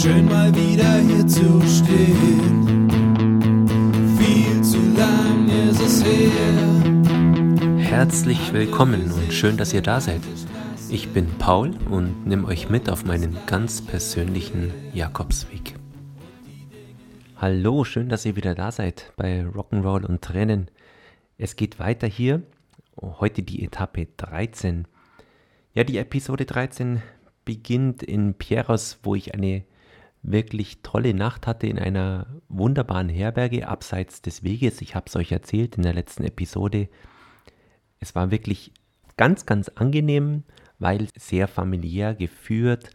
Schön mal wieder hier zu stehen. Viel zu lang ist es her. Herzlich willkommen und schön, dass ihr da seid. Ich bin Paul und nehme euch mit auf meinen ganz persönlichen Jakobsweg. Hallo, schön, dass ihr wieder da seid bei Rock'n'Roll und Tränen. Es geht weiter hier. Heute die Etappe 13. Ja, die Episode 13 beginnt in Pieros, wo ich eine wirklich tolle Nacht hatte in einer wunderbaren Herberge abseits des Weges. Ich habe es euch erzählt in der letzten Episode. Es war wirklich ganz, ganz angenehm, weil sehr familiär geführt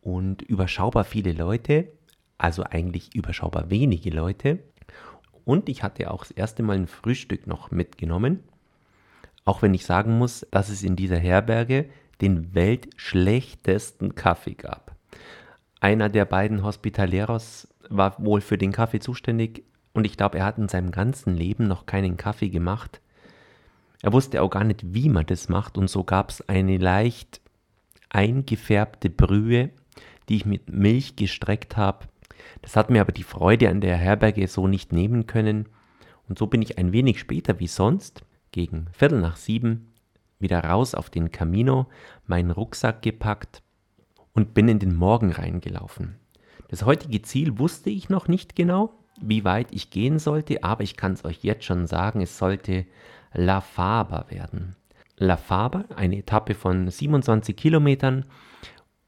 und überschaubar viele Leute, also eigentlich überschaubar wenige Leute. Und ich hatte auch das erste Mal ein Frühstück noch mitgenommen. Auch wenn ich sagen muss, dass es in dieser Herberge den weltschlechtesten Kaffee gab. Einer der beiden Hospitaleros war wohl für den Kaffee zuständig und ich glaube, er hat in seinem ganzen Leben noch keinen Kaffee gemacht. Er wusste auch gar nicht, wie man das macht und so gab es eine leicht eingefärbte Brühe, die ich mit Milch gestreckt habe. Das hat mir aber die Freude an der Herberge so nicht nehmen können und so bin ich ein wenig später wie sonst, gegen Viertel nach sieben, wieder raus auf den Camino, meinen Rucksack gepackt und bin in den Morgen reingelaufen. Das heutige Ziel wusste ich noch nicht genau, wie weit ich gehen sollte, aber ich kann es euch jetzt schon sagen, es sollte La Faba werden. La Faba, eine Etappe von 27 Kilometern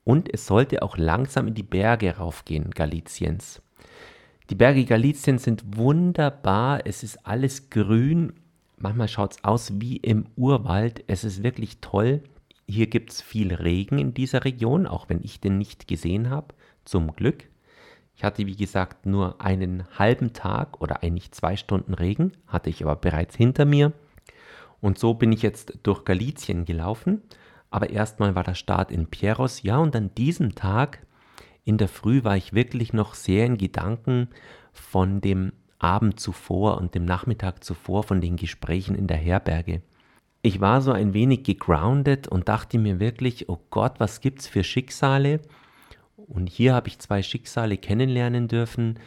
und es sollte auch langsam in die Berge raufgehen, Galiciens. Die Berge Galiciens sind wunderbar, es ist alles grün, manchmal schaut es aus wie im Urwald, es ist wirklich toll. Hier gibt es viel Regen in dieser Region, auch wenn ich den nicht gesehen habe, zum Glück. Ich hatte, wie gesagt, nur einen halben Tag oder eigentlich zwei Stunden Regen, hatte ich aber bereits hinter mir. Und so bin ich jetzt durch Galizien gelaufen. Aber erstmal war der Start in Pieros, ja, und an diesem Tag in der Früh war ich wirklich noch sehr in Gedanken von dem Abend zuvor und dem Nachmittag zuvor, von den Gesprächen in der Herberge. Ich war so ein wenig gegroundet und dachte mir wirklich, oh Gott, was gibt's für Schicksale? Und hier habe ich zwei Schicksale kennenlernen dürfen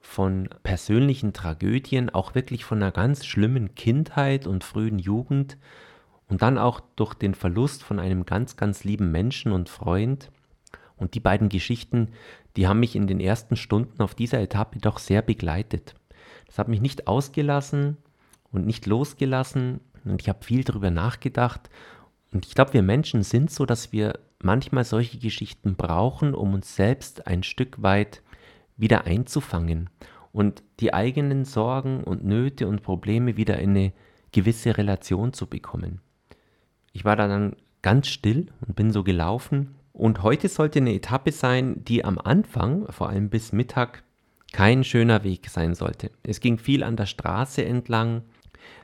von persönlichen Tragödien, auch wirklich von einer ganz schlimmen Kindheit und frühen Jugend und dann auch durch den Verlust von einem ganz, ganz lieben Menschen und Freund. Und die beiden Geschichten, die haben mich in den ersten Stunden auf dieser Etappe doch sehr begleitet. Das hat mich nicht ausgelassen und nicht losgelassen und ich habe viel darüber nachgedacht. Und ich glaube, wir Menschen sind so, dass wir manchmal solche Geschichten brauchen, um uns selbst ein Stück weit wieder einzufangen und die eigenen Sorgen und Nöte und Probleme wieder in eine gewisse Relation zu bekommen. Ich war da dann ganz still und bin so gelaufen. Und heute sollte eine Etappe sein, die am Anfang, vor allem bis Mittag, kein schöner Weg sein sollte. Es ging viel an der Straße entlang,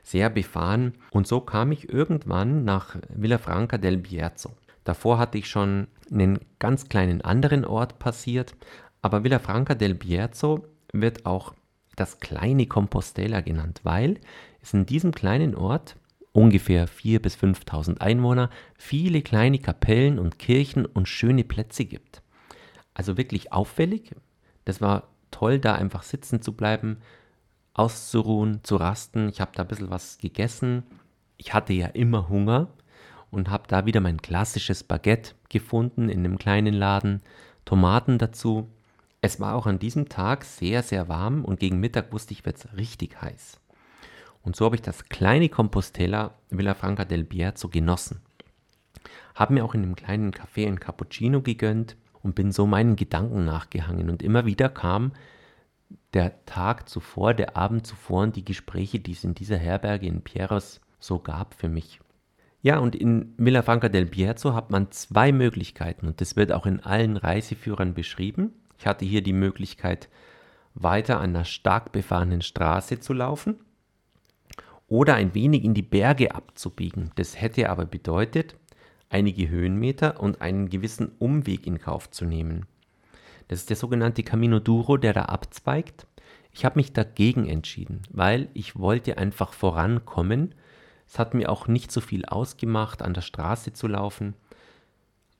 sehr befahren und so kam ich irgendwann nach Villafranca del Bierzo. Davor hatte ich schon einen ganz kleinen anderen Ort passiert, aber Villafranca del Bierzo wird auch das kleine Compostela genannt, weil es in diesem kleinen Ort ungefähr 4.000 bis 5.000 Einwohner, viele kleine Kapellen und Kirchen und schöne Plätze gibt. Also wirklich auffällig. Das war toll, da einfach sitzen zu bleiben, auszuruhen, zu rasten. Ich habe da ein bisschen was gegessen. Ich hatte ja immer Hunger und habe da wieder mein klassisches Baguette gefunden in einem kleinen Laden. Tomaten dazu. Es war auch an diesem Tag sehr, sehr warm und gegen Mittag wusste ich, wird es richtig heiß. Und so habe ich das kleine Compostela Villafranca del Bierzo genossen. Habe mir auch in einem kleinen Café ein Cappuccino gegönnt und bin so meinen Gedanken nachgehangen. Und immer wieder kam der Tag zuvor, der Abend zuvor und die Gespräche, die es in dieser Herberge in Pieros so gab für mich. Ja, und in Villafranca del Bierzo hat man zwei Möglichkeiten und das wird auch in allen Reiseführern beschrieben. Ich hatte hier die Möglichkeit, weiter an einer stark befahrenen Straße zu laufen oder ein wenig in die Berge abzubiegen. Das hätte aber bedeutet, einige Höhenmeter und einen gewissen Umweg in Kauf zu nehmen. Das ist der sogenannte Camino Duro, der da abzweigt. Ich habe mich dagegen entschieden, weil ich wollte einfach vorankommen. Es hat mir auch nicht so viel ausgemacht, an der Straße zu laufen.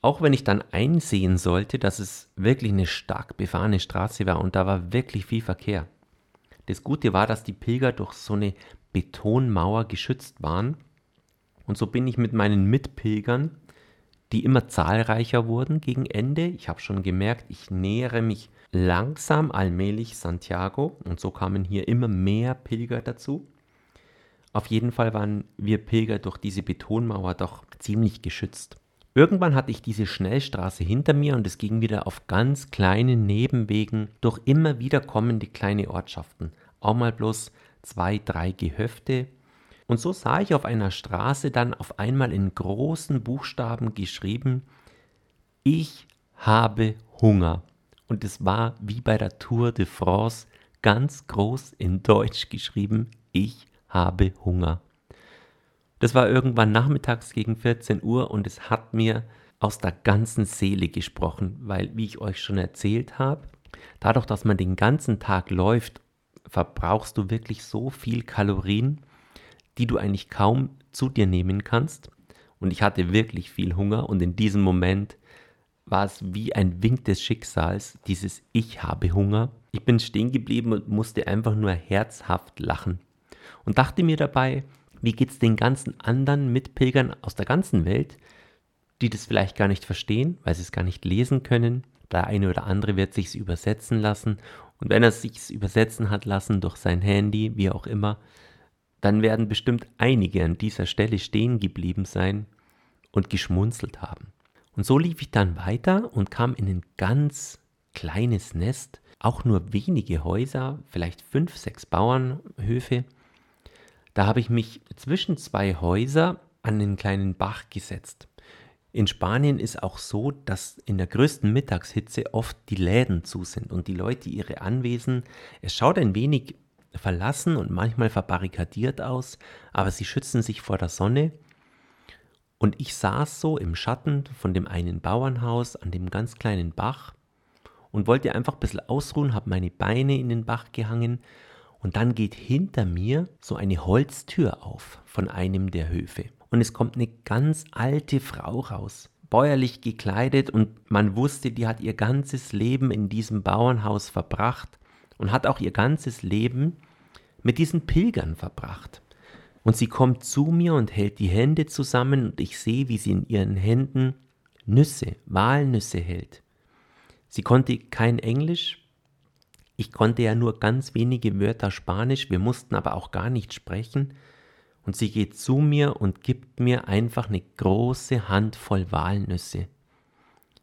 auch wenn ich dann einsehen sollte, dass es wirklich eine stark befahrene Straße war und da war wirklich viel Verkehr. Das Gute war, dass die Pilger durch so eine Betonmauer geschützt waren. Und so bin ich mit meinen Mitpilgern, die immer zahlreicher wurden gegen Ende. Ich habe schon gemerkt, ich nähere mich langsam allmählich Santiago und so kamen hier immer mehr Pilger dazu. Auf jeden Fall waren wir Pilger durch diese Betonmauer doch ziemlich geschützt. Irgendwann hatte ich diese Schnellstraße hinter mir und es ging wieder auf ganz kleinen Nebenwegen durch immer wieder kommende kleine Ortschaften. Auch mal bloß zwei, drei Gehöfte. Und so sah ich auf einer Straße dann auf einmal in großen Buchstaben geschrieben, ich habe Hunger. Und es war wie bei der Tour de France ganz groß in Deutsch geschrieben, ich habe Hunger. Das war irgendwann nachmittags gegen 14 Uhr und es hat mir aus der ganzen Seele gesprochen, weil, wie ich euch schon erzählt habe, dadurch, dass man den ganzen Tag läuft, verbrauchst du wirklich so viel Kalorien, die du eigentlich kaum zu dir nehmen kannst. Und ich hatte wirklich viel Hunger und in diesem Moment war es wie ein Wink des Schicksals, dieses Ich habe Hunger. Ich bin stehen geblieben und musste einfach nur herzhaft lachen und dachte mir dabei, wie geht es den ganzen anderen Mitpilgern aus der ganzen Welt, die das vielleicht gar nicht verstehen, weil sie es gar nicht lesen können? Der eine oder andere wird sich übersetzen lassen. Und wenn er sich übersetzen hat lassen durch sein Handy, wie auch immer, dann werden bestimmt einige an dieser Stelle stehen geblieben sein und geschmunzelt haben. Und so lief ich dann weiter und kam in ein ganz kleines Nest, auch nur wenige Häuser, vielleicht fünf, sechs Bauernhöfe. Da habe ich mich zwischen zwei Häuser an den kleinen Bach gesetzt. In Spanien ist auch so, dass in der größten Mittagshitze oft die Läden zu sind und die Leute ihre Anwesen, es schaut ein wenig verlassen und manchmal verbarrikadiert aus, aber sie schützen sich vor der Sonne. Und ich saß so im Schatten von dem einen Bauernhaus an dem ganz kleinen Bach und wollte einfach ein bisschen ausruhen, habe meine Beine in den Bach gehangen und dann geht hinter mir so eine Holztür auf von einem der Höfe. Und es kommt eine ganz alte Frau raus, bäuerlich gekleidet und man wusste, die hat ihr ganzes Leben in diesem Bauernhaus verbracht und hat auch ihr ganzes Leben mit diesen Pilgern verbracht. Und sie kommt zu mir und hält die Hände zusammen und ich sehe, wie sie in ihren Händen Nüsse, Walnüsse hält. Sie konnte kein Englisch, ich konnte ja nur ganz wenige Wörter Spanisch, wir mussten aber auch gar nicht sprechen. Und sie geht zu mir und gibt mir einfach eine große Handvoll Walnüsse.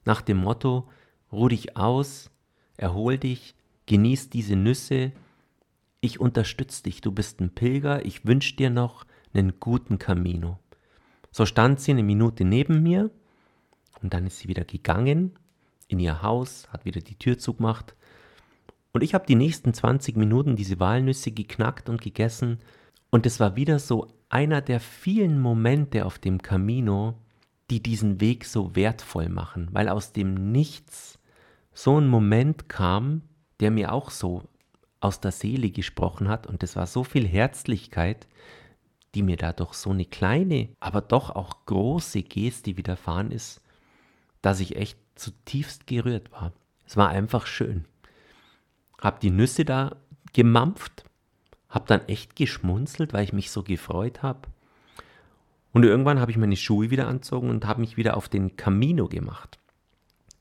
Nach dem Motto, ruh dich aus, erhol dich, genieß diese Nüsse, ich unterstütze dich, du bist ein Pilger, ich wünsche dir noch einen guten Camino. So stand sie eine Minute neben mir und dann ist sie wieder gegangen in ihr Haus, hat wieder die Tür zugemacht und ich habe die nächsten 20 Minuten diese Walnüsse geknackt und gegessen. Und es war wieder so einer der vielen Momente auf dem Camino, die diesen Weg so wertvoll machen, weil aus dem Nichts so ein Moment kam, der mir auch so aus der Seele gesprochen hat. Und es war so viel Herzlichkeit, die mir dadurch so eine kleine, aber doch auch große Geste widerfahren ist, dass ich echt zutiefst gerührt war. Es war einfach schön habe die Nüsse da gemampft, habe dann echt geschmunzelt, weil ich mich so gefreut habe. Und irgendwann habe ich meine Schuhe wieder anzogen und habe mich wieder auf den Camino gemacht.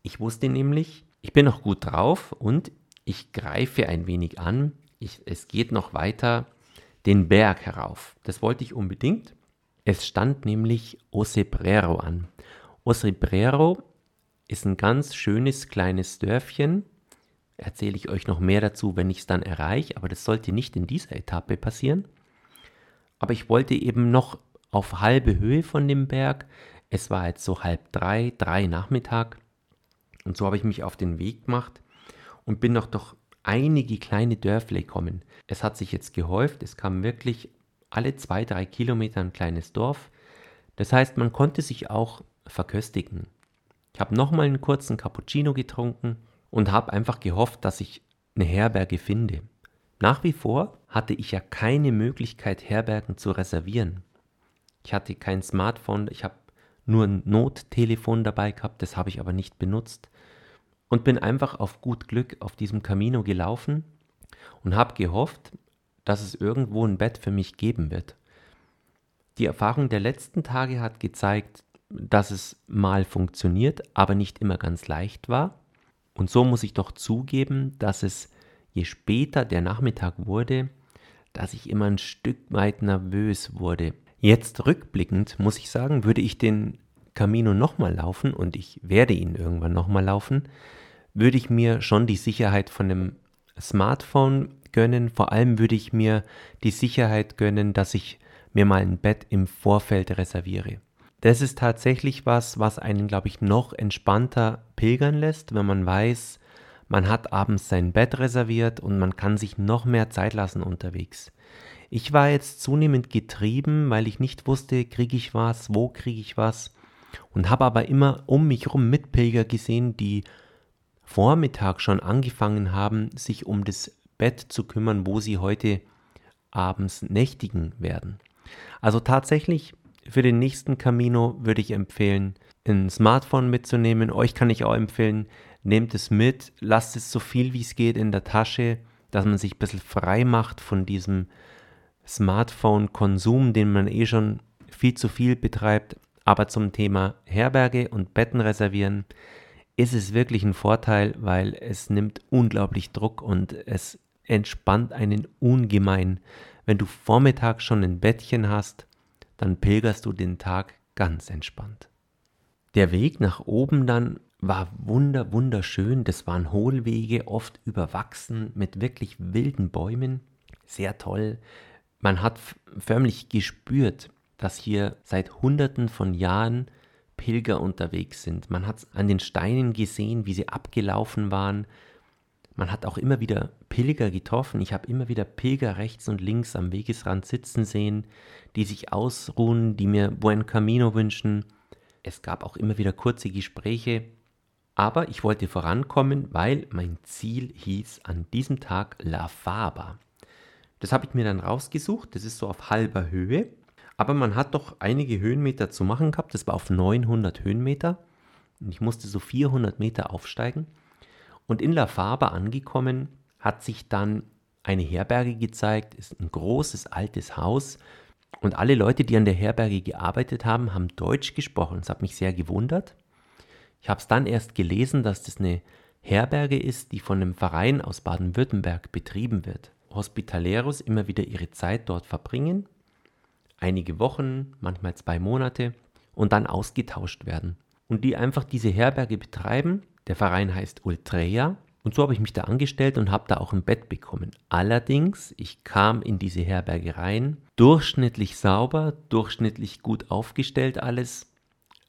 Ich wusste nämlich, ich bin noch gut drauf und ich greife ein wenig an. Ich, es geht noch weiter den Berg herauf. Das wollte ich unbedingt. Es stand nämlich Osebrero an. Osebrero ist ein ganz schönes kleines Dörfchen erzähle ich euch noch mehr dazu, wenn ich es dann erreiche, aber das sollte nicht in dieser Etappe passieren. Aber ich wollte eben noch auf halbe Höhe von dem Berg. Es war jetzt so halb drei, drei Nachmittag. Und so habe ich mich auf den Weg gemacht und bin noch durch einige kleine Dörfle gekommen. Es hat sich jetzt gehäuft, es kam wirklich alle zwei, drei Kilometer ein kleines Dorf. Das heißt, man konnte sich auch verköstigen. Ich habe nochmal einen kurzen Cappuccino getrunken und habe einfach gehofft, dass ich eine Herberge finde. Nach wie vor hatte ich ja keine Möglichkeit, Herbergen zu reservieren. Ich hatte kein Smartphone, ich habe nur ein Nottelefon dabei gehabt, das habe ich aber nicht benutzt und bin einfach auf gut Glück auf diesem Camino gelaufen und habe gehofft, dass es irgendwo ein Bett für mich geben wird. Die Erfahrung der letzten Tage hat gezeigt, dass es mal funktioniert, aber nicht immer ganz leicht war. Und so muss ich doch zugeben, dass es, je später der Nachmittag wurde, dass ich immer ein Stück weit nervös wurde. Jetzt rückblickend muss ich sagen, würde ich den Camino nochmal laufen und ich werde ihn irgendwann nochmal laufen, würde ich mir schon die Sicherheit von dem Smartphone gönnen. Vor allem würde ich mir die Sicherheit gönnen, dass ich mir mal ein Bett im Vorfeld reserviere. Das ist tatsächlich was, was einen, glaube ich, noch entspannter pilgern lässt, wenn man weiß, man hat abends sein Bett reserviert und man kann sich noch mehr Zeit lassen unterwegs. Ich war jetzt zunehmend getrieben, weil ich nicht wusste, kriege ich was, wo kriege ich was und habe aber immer um mich herum Mitpilger gesehen, die Vormittag schon angefangen haben, sich um das Bett zu kümmern, wo sie heute abends nächtigen werden. Also tatsächlich für den nächsten Camino würde ich empfehlen, ein Smartphone mitzunehmen. Euch kann ich auch empfehlen, nehmt es mit, lasst es so viel wie es geht in der Tasche, dass man sich ein bisschen frei macht von diesem Smartphone-Konsum, den man eh schon viel zu viel betreibt. Aber zum Thema Herberge und Betten reservieren ist es wirklich ein Vorteil, weil es nimmt unglaublich Druck und es entspannt einen ungemein. Wenn du vormittags schon ein Bettchen hast, dann pilgerst du den Tag ganz entspannt. Der Weg nach oben dann war wunder, wunderschön. Das waren Hohlwege, oft überwachsen mit wirklich wilden Bäumen. Sehr toll. Man hat förmlich gespürt, dass hier seit Hunderten von Jahren Pilger unterwegs sind. Man hat an den Steinen gesehen, wie sie abgelaufen waren. Man hat auch immer wieder Pilger getroffen. Ich habe immer wieder Pilger rechts und links am Wegesrand sitzen sehen, die sich ausruhen, die mir Buen Camino wünschen. Es gab auch immer wieder kurze Gespräche. Aber ich wollte vorankommen, weil mein Ziel hieß an diesem Tag La Faba. Das habe ich mir dann rausgesucht. Das ist so auf halber Höhe. Aber man hat doch einige Höhenmeter zu machen gehabt. Das war auf 900 Höhenmeter. Und ich musste so 400 Meter aufsteigen. Und in La Faba angekommen, hat sich dann eine Herberge gezeigt. Ist ein großes altes Haus. Und alle Leute, die an der Herberge gearbeitet haben, haben Deutsch gesprochen. Das hat mich sehr gewundert. Ich habe es dann erst gelesen, dass das eine Herberge ist, die von einem Verein aus Baden-Württemberg betrieben wird. Hospitaleros immer wieder ihre Zeit dort verbringen, einige Wochen, manchmal zwei Monate und dann ausgetauscht werden. Und die einfach diese Herberge betreiben. Der Verein heißt Ultreia. Und so habe ich mich da angestellt und habe da auch ein Bett bekommen. Allerdings, ich kam in diese Herberge rein, durchschnittlich sauber, durchschnittlich gut aufgestellt alles.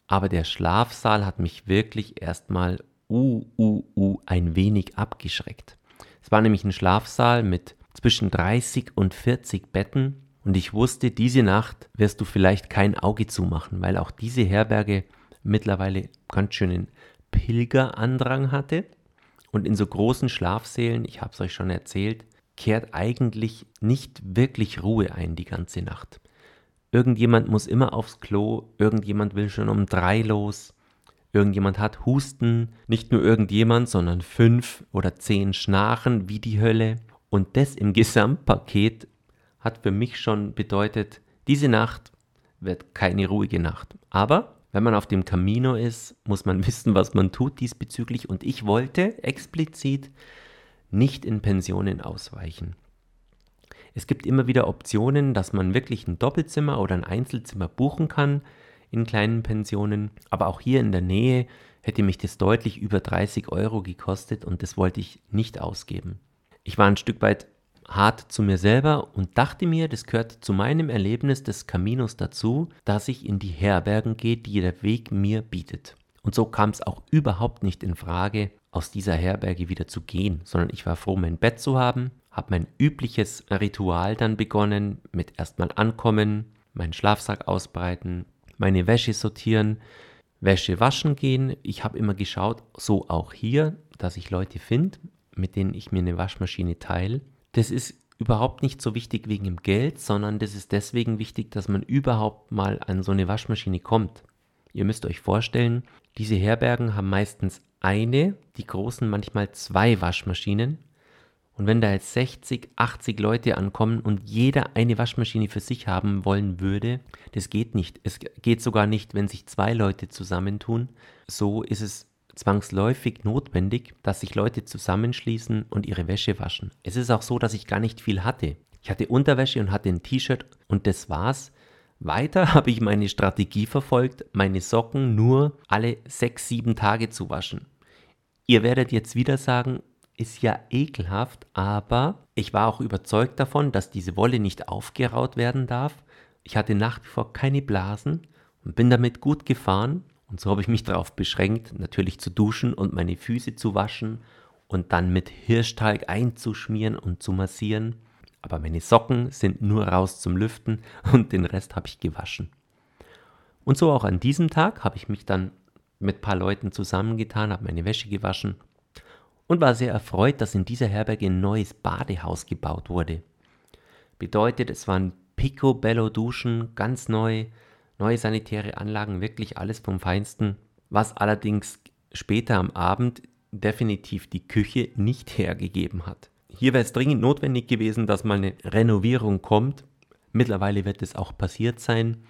Aber der Schlafsaal hat mich wirklich erstmal uh, uh, uh, ein wenig abgeschreckt. Es war nämlich ein Schlafsaal mit zwischen 30 und 40 Betten und ich wusste, diese Nacht wirst du vielleicht kein Auge zumachen, weil auch diese Herberge mittlerweile ganz schönen Pilgerandrang hatte. Und in so großen Schlafsälen, ich habe es euch schon erzählt, kehrt eigentlich nicht wirklich Ruhe ein die ganze Nacht. Irgendjemand muss immer aufs Klo, irgendjemand will schon um drei los, irgendjemand hat Husten, nicht nur irgendjemand, sondern fünf oder zehn Schnarchen wie die Hölle. Und das im Gesamtpaket hat für mich schon bedeutet, diese Nacht wird keine ruhige Nacht. Aber wenn man auf dem Camino ist, muss man wissen, was man tut diesbezüglich. Und ich wollte explizit nicht in Pensionen ausweichen. Es gibt immer wieder Optionen, dass man wirklich ein Doppelzimmer oder ein Einzelzimmer buchen kann in kleinen Pensionen. Aber auch hier in der Nähe hätte mich das deutlich über 30 Euro gekostet und das wollte ich nicht ausgeben. Ich war ein Stück weit hart zu mir selber und dachte mir, das gehört zu meinem Erlebnis des Caminos dazu, dass ich in die Herbergen gehe, die der Weg mir bietet. Und so kam es auch überhaupt nicht in Frage, aus dieser Herberge wieder zu gehen, sondern ich war froh, mein Bett zu haben, habe mein übliches Ritual dann begonnen mit erstmal ankommen, meinen Schlafsack ausbreiten, meine Wäsche sortieren, Wäsche waschen gehen. Ich habe immer geschaut, so auch hier, dass ich Leute finde, mit denen ich mir eine Waschmaschine teile das ist überhaupt nicht so wichtig wegen dem Geld, sondern das ist deswegen wichtig, dass man überhaupt mal an so eine Waschmaschine kommt. Ihr müsst euch vorstellen, diese Herbergen haben meistens eine, die großen manchmal zwei Waschmaschinen. Und wenn da jetzt 60, 80 Leute ankommen und jeder eine Waschmaschine für sich haben wollen würde, das geht nicht. Es geht sogar nicht, wenn sich zwei Leute zusammentun. So ist es zwangsläufig notwendig, dass sich Leute zusammenschließen und ihre Wäsche waschen. Es ist auch so, dass ich gar nicht viel hatte. Ich hatte Unterwäsche und hatte ein T-Shirt und das war's. Weiter habe ich meine Strategie verfolgt, meine Socken nur alle sechs, sieben Tage zu waschen. Ihr werdet jetzt wieder sagen, ist ja ekelhaft, aber ich war auch überzeugt davon, dass diese Wolle nicht aufgeraut werden darf. Ich hatte nach wie vor keine Blasen und bin damit gut gefahren. Und so habe ich mich darauf beschränkt, natürlich zu duschen und meine Füße zu waschen und dann mit Hirschtalg einzuschmieren und zu massieren aber meine Socken sind nur raus zum Lüften und den Rest habe ich gewaschen. Und so auch an diesem Tag habe ich mich dann mit ein paar Leuten zusammengetan, habe meine Wäsche gewaschen und war sehr erfreut, dass in dieser Herberge ein neues Badehaus gebaut wurde. Bedeutet, es waren Picobello-Duschen, ganz neu, neue sanitäre Anlagen, wirklich alles vom Feinsten, was allerdings später am Abend definitiv die Küche nicht hergegeben hat. Hier wäre es dringend notwendig gewesen, dass mal eine Renovierung kommt. Mittlerweile wird es auch passiert sein.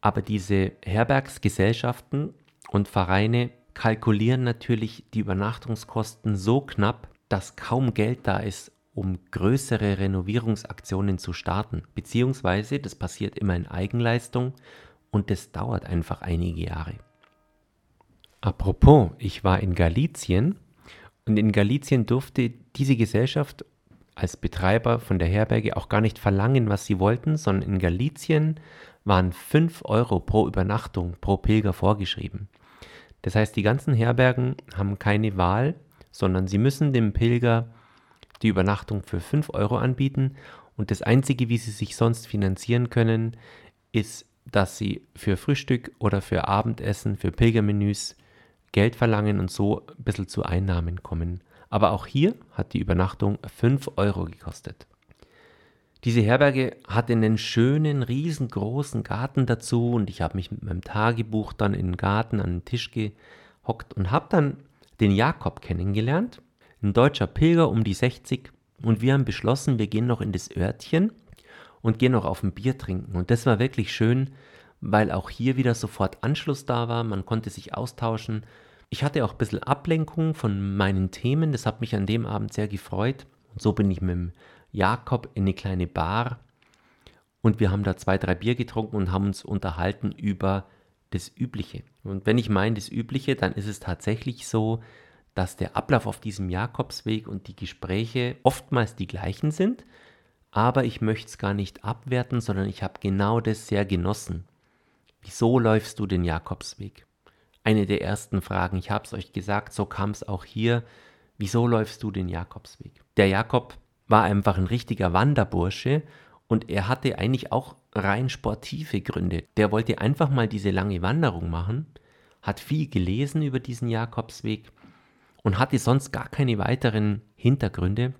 Aber diese Herbergsgesellschaften und Vereine kalkulieren natürlich die Übernachtungskosten so knapp, dass kaum Geld da ist, um größere Renovierungsaktionen zu starten. Beziehungsweise das passiert immer in Eigenleistung und das dauert einfach einige Jahre. Apropos, ich war in Galizien und in Galizien durfte diese Gesellschaft als Betreiber von der Herberge auch gar nicht verlangen, was sie wollten, sondern in Galizien waren 5 Euro pro Übernachtung pro Pilger vorgeschrieben. Das heißt, die ganzen Herbergen haben keine Wahl, sondern sie müssen dem Pilger die Übernachtung für 5 Euro anbieten und das Einzige, wie sie sich sonst finanzieren können, ist, dass sie für Frühstück oder für Abendessen, für Pilgermenüs Geld verlangen und so ein bisschen zu Einnahmen kommen. Aber auch hier hat die Übernachtung 5 Euro gekostet. Diese Herberge hatte einen schönen, riesengroßen Garten dazu und ich habe mich mit meinem Tagebuch dann in den Garten an den Tisch gehockt und habe dann den Jakob kennengelernt, ein deutscher Pilger um die 60 und wir haben beschlossen, wir gehen noch in das Örtchen und gehen noch auf ein Bier trinken und das war wirklich schön, weil auch hier wieder sofort Anschluss da war, man konnte sich austauschen. Ich hatte auch ein bisschen Ablenkung von meinen Themen, das hat mich an dem Abend sehr gefreut. Und so bin ich mit dem Jakob in eine kleine Bar und wir haben da zwei, drei Bier getrunken und haben uns unterhalten über das Übliche. Und wenn ich meine das Übliche, dann ist es tatsächlich so, dass der Ablauf auf diesem Jakobsweg und die Gespräche oftmals die gleichen sind, aber ich möchte es gar nicht abwerten, sondern ich habe genau das sehr genossen. Wieso läufst du den Jakobsweg? Eine der ersten Fragen, ich habe es euch gesagt, so kam es auch hier. Wieso läufst du den Jakobsweg? Der Jakob war einfach ein richtiger Wanderbursche und er hatte eigentlich auch rein sportive Gründe. Der wollte einfach mal diese lange Wanderung machen, hat viel gelesen über diesen Jakobsweg und hatte sonst gar keine weiteren Hintergründe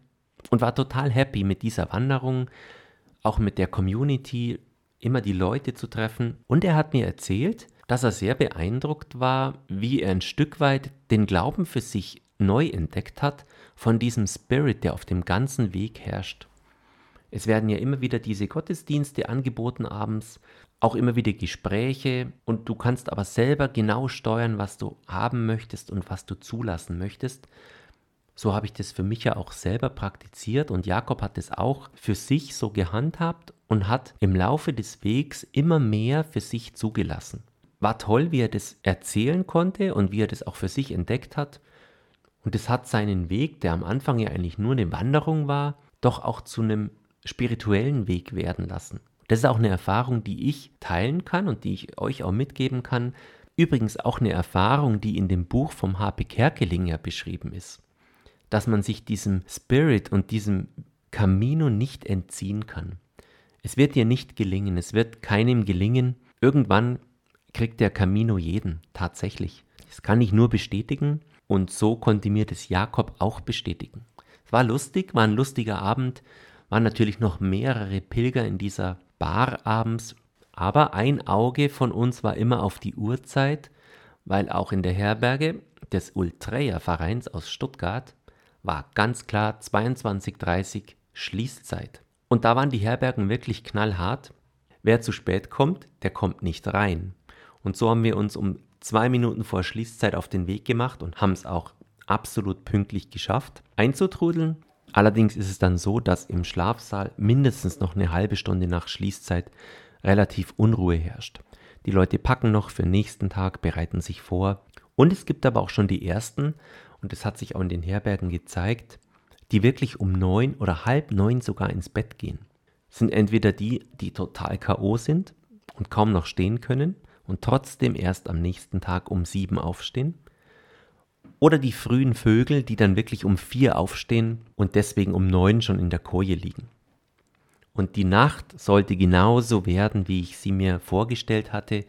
und war total happy mit dieser Wanderung, auch mit der Community, immer die Leute zu treffen. Und er hat mir erzählt, dass er sehr beeindruckt war, wie er ein Stück weit den Glauben für sich neu entdeckt hat von diesem Spirit, der auf dem ganzen Weg herrscht. Es werden ja immer wieder diese Gottesdienste angeboten abends, auch immer wieder Gespräche und du kannst aber selber genau steuern, was du haben möchtest und was du zulassen möchtest. So habe ich das für mich ja auch selber praktiziert und Jakob hat es auch für sich so gehandhabt und hat im Laufe des Wegs immer mehr für sich zugelassen. War toll, wie er das erzählen konnte und wie er das auch für sich entdeckt hat. Und es hat seinen Weg, der am Anfang ja eigentlich nur eine Wanderung war, doch auch zu einem spirituellen Weg werden lassen. Das ist auch eine Erfahrung, die ich teilen kann und die ich euch auch mitgeben kann. Übrigens auch eine Erfahrung, die in dem Buch vom H.P. Kerkeling ja beschrieben ist dass man sich diesem Spirit und diesem Camino nicht entziehen kann. Es wird dir nicht gelingen, es wird keinem gelingen. Irgendwann kriegt der Camino jeden, tatsächlich. Das kann ich nur bestätigen und so konnte mir das Jakob auch bestätigen. Es war lustig, war ein lustiger Abend, waren natürlich noch mehrere Pilger in dieser Bar abends, Aber ein Auge von uns war immer auf die Uhrzeit, weil auch in der Herberge des Ultreya-Vereins aus Stuttgart war ganz klar 22.30 Schließzeit. Und da waren die Herbergen wirklich knallhart. Wer zu spät kommt, der kommt nicht rein. Und so haben wir uns um zwei Minuten vor Schließzeit auf den Weg gemacht und haben es auch absolut pünktlich geschafft, einzutrudeln. Allerdings ist es dann so, dass im Schlafsaal mindestens noch eine halbe Stunde nach Schließzeit relativ Unruhe herrscht. Die Leute packen noch für den nächsten Tag, bereiten sich vor. Und es gibt aber auch schon die ersten, und das hat sich auch in den Herbergen gezeigt, die wirklich um neun oder halb neun sogar ins Bett gehen. Sind entweder die, die total K.O. sind und kaum noch stehen können und trotzdem erst am nächsten Tag um sieben aufstehen, oder die frühen Vögel, die dann wirklich um vier aufstehen und deswegen um neun schon in der Koje liegen. Und die Nacht sollte genauso werden, wie ich sie mir vorgestellt hatte,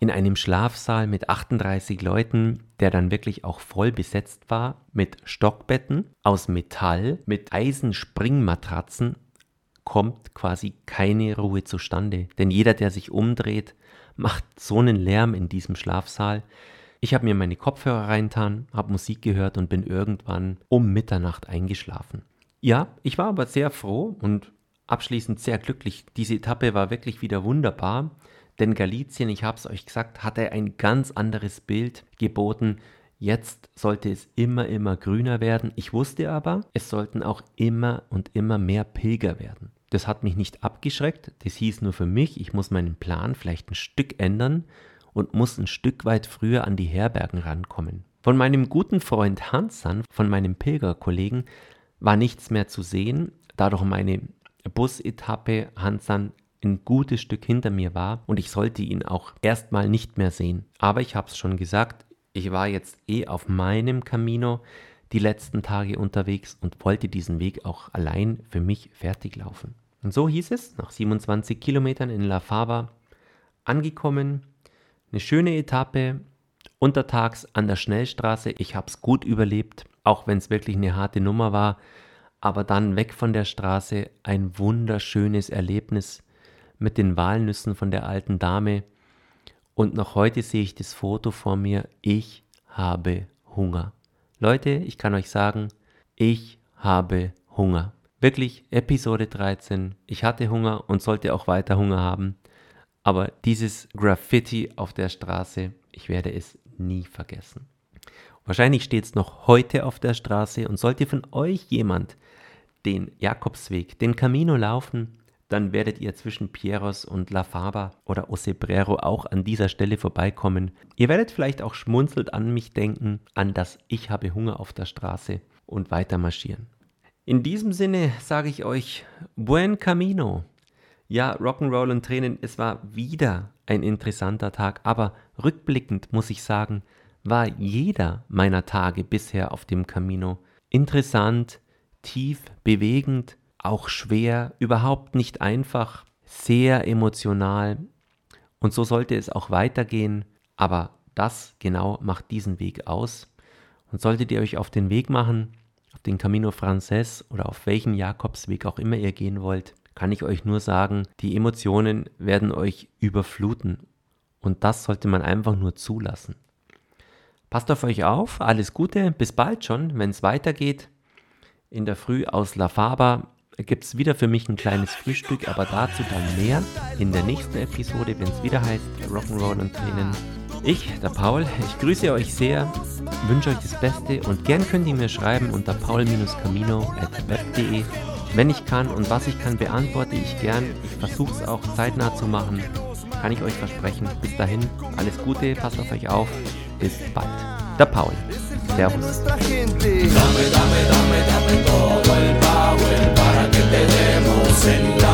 in einem Schlafsaal mit 38 Leuten, der dann wirklich auch voll besetzt war, mit Stockbetten aus Metall, mit Eisenspringmatratzen, kommt quasi keine Ruhe zustande. Denn jeder, der sich umdreht, macht so einen Lärm in diesem Schlafsaal. Ich habe mir meine Kopfhörer reintan, habe Musik gehört und bin irgendwann um Mitternacht eingeschlafen. Ja, ich war aber sehr froh und abschließend sehr glücklich. Diese Etappe war wirklich wieder wunderbar, denn Galizien, ich habe es euch gesagt, hatte ein ganz anderes Bild geboten. Jetzt sollte es immer, immer grüner werden. Ich wusste aber, es sollten auch immer und immer mehr Pilger werden. Das hat mich nicht abgeschreckt, das hieß nur für mich, ich muss meinen Plan vielleicht ein Stück ändern und muss ein Stück weit früher an die Herbergen rankommen. Von meinem guten Freund Hansan, von meinem Pilgerkollegen, war nichts mehr zu sehen, da doch meine Busetappe Hansan ein gutes Stück hinter mir war und ich sollte ihn auch erstmal nicht mehr sehen. Aber ich habe es schon gesagt, ich war jetzt eh auf meinem Camino die letzten Tage unterwegs und wollte diesen Weg auch allein für mich fertig laufen. Und so hieß es, nach 27 Kilometern in La Fava angekommen, eine schöne Etappe, untertags an der Schnellstraße. Ich habe es gut überlebt, auch wenn es wirklich eine harte Nummer war aber dann weg von der Straße ein wunderschönes Erlebnis mit den Walnüssen von der alten Dame. Und noch heute sehe ich das Foto vor mir. Ich habe Hunger. Leute, ich kann euch sagen, ich habe Hunger. Wirklich Episode 13. Ich hatte Hunger und sollte auch weiter Hunger haben. Aber dieses Graffiti auf der Straße, ich werde es nie vergessen. Wahrscheinlich steht es noch heute auf der Straße und sollte von euch jemand den Jakobsweg, den Camino laufen, dann werdet ihr zwischen Pieros und La Faba oder Osebrero auch an dieser Stelle vorbeikommen. Ihr werdet vielleicht auch schmunzelt an mich denken, an das Ich habe Hunger auf der Straße und weiter marschieren. In diesem Sinne sage ich euch Buen Camino. Ja, Rock'n'Roll und Tränen, es war wieder ein interessanter Tag, aber rückblickend muss ich sagen, war jeder meiner Tage bisher auf dem Camino interessant, tief, bewegend, auch schwer, überhaupt nicht einfach, sehr emotional. Und so sollte es auch weitergehen, aber das genau macht diesen Weg aus. Und solltet ihr euch auf den Weg machen, auf den Camino Frances oder auf welchen Jakobsweg auch immer ihr gehen wollt, kann ich euch nur sagen, die Emotionen werden euch überfluten. Und das sollte man einfach nur zulassen. Passt auf euch auf, alles Gute, bis bald schon, wenn es weitergeht. In der Früh aus La Faba gibt es wieder für mich ein kleines Frühstück, aber dazu dann mehr in der nächsten Episode, wenn es wieder heißt Rock'n'Roll und Tränen. Ich, der Paul, ich grüße euch sehr, wünsche euch das Beste und gern könnt ihr mir schreiben unter paul-camino.web.de. Wenn ich kann und was ich kann, beantworte ich gern. Ich versuche es auch zeitnah zu machen, kann ich euch versprechen. Bis dahin, alles Gute, passt auf euch auf, bis bald. Der Paul. Servus. Dame, dame, dame, dame todo el power para que te demos en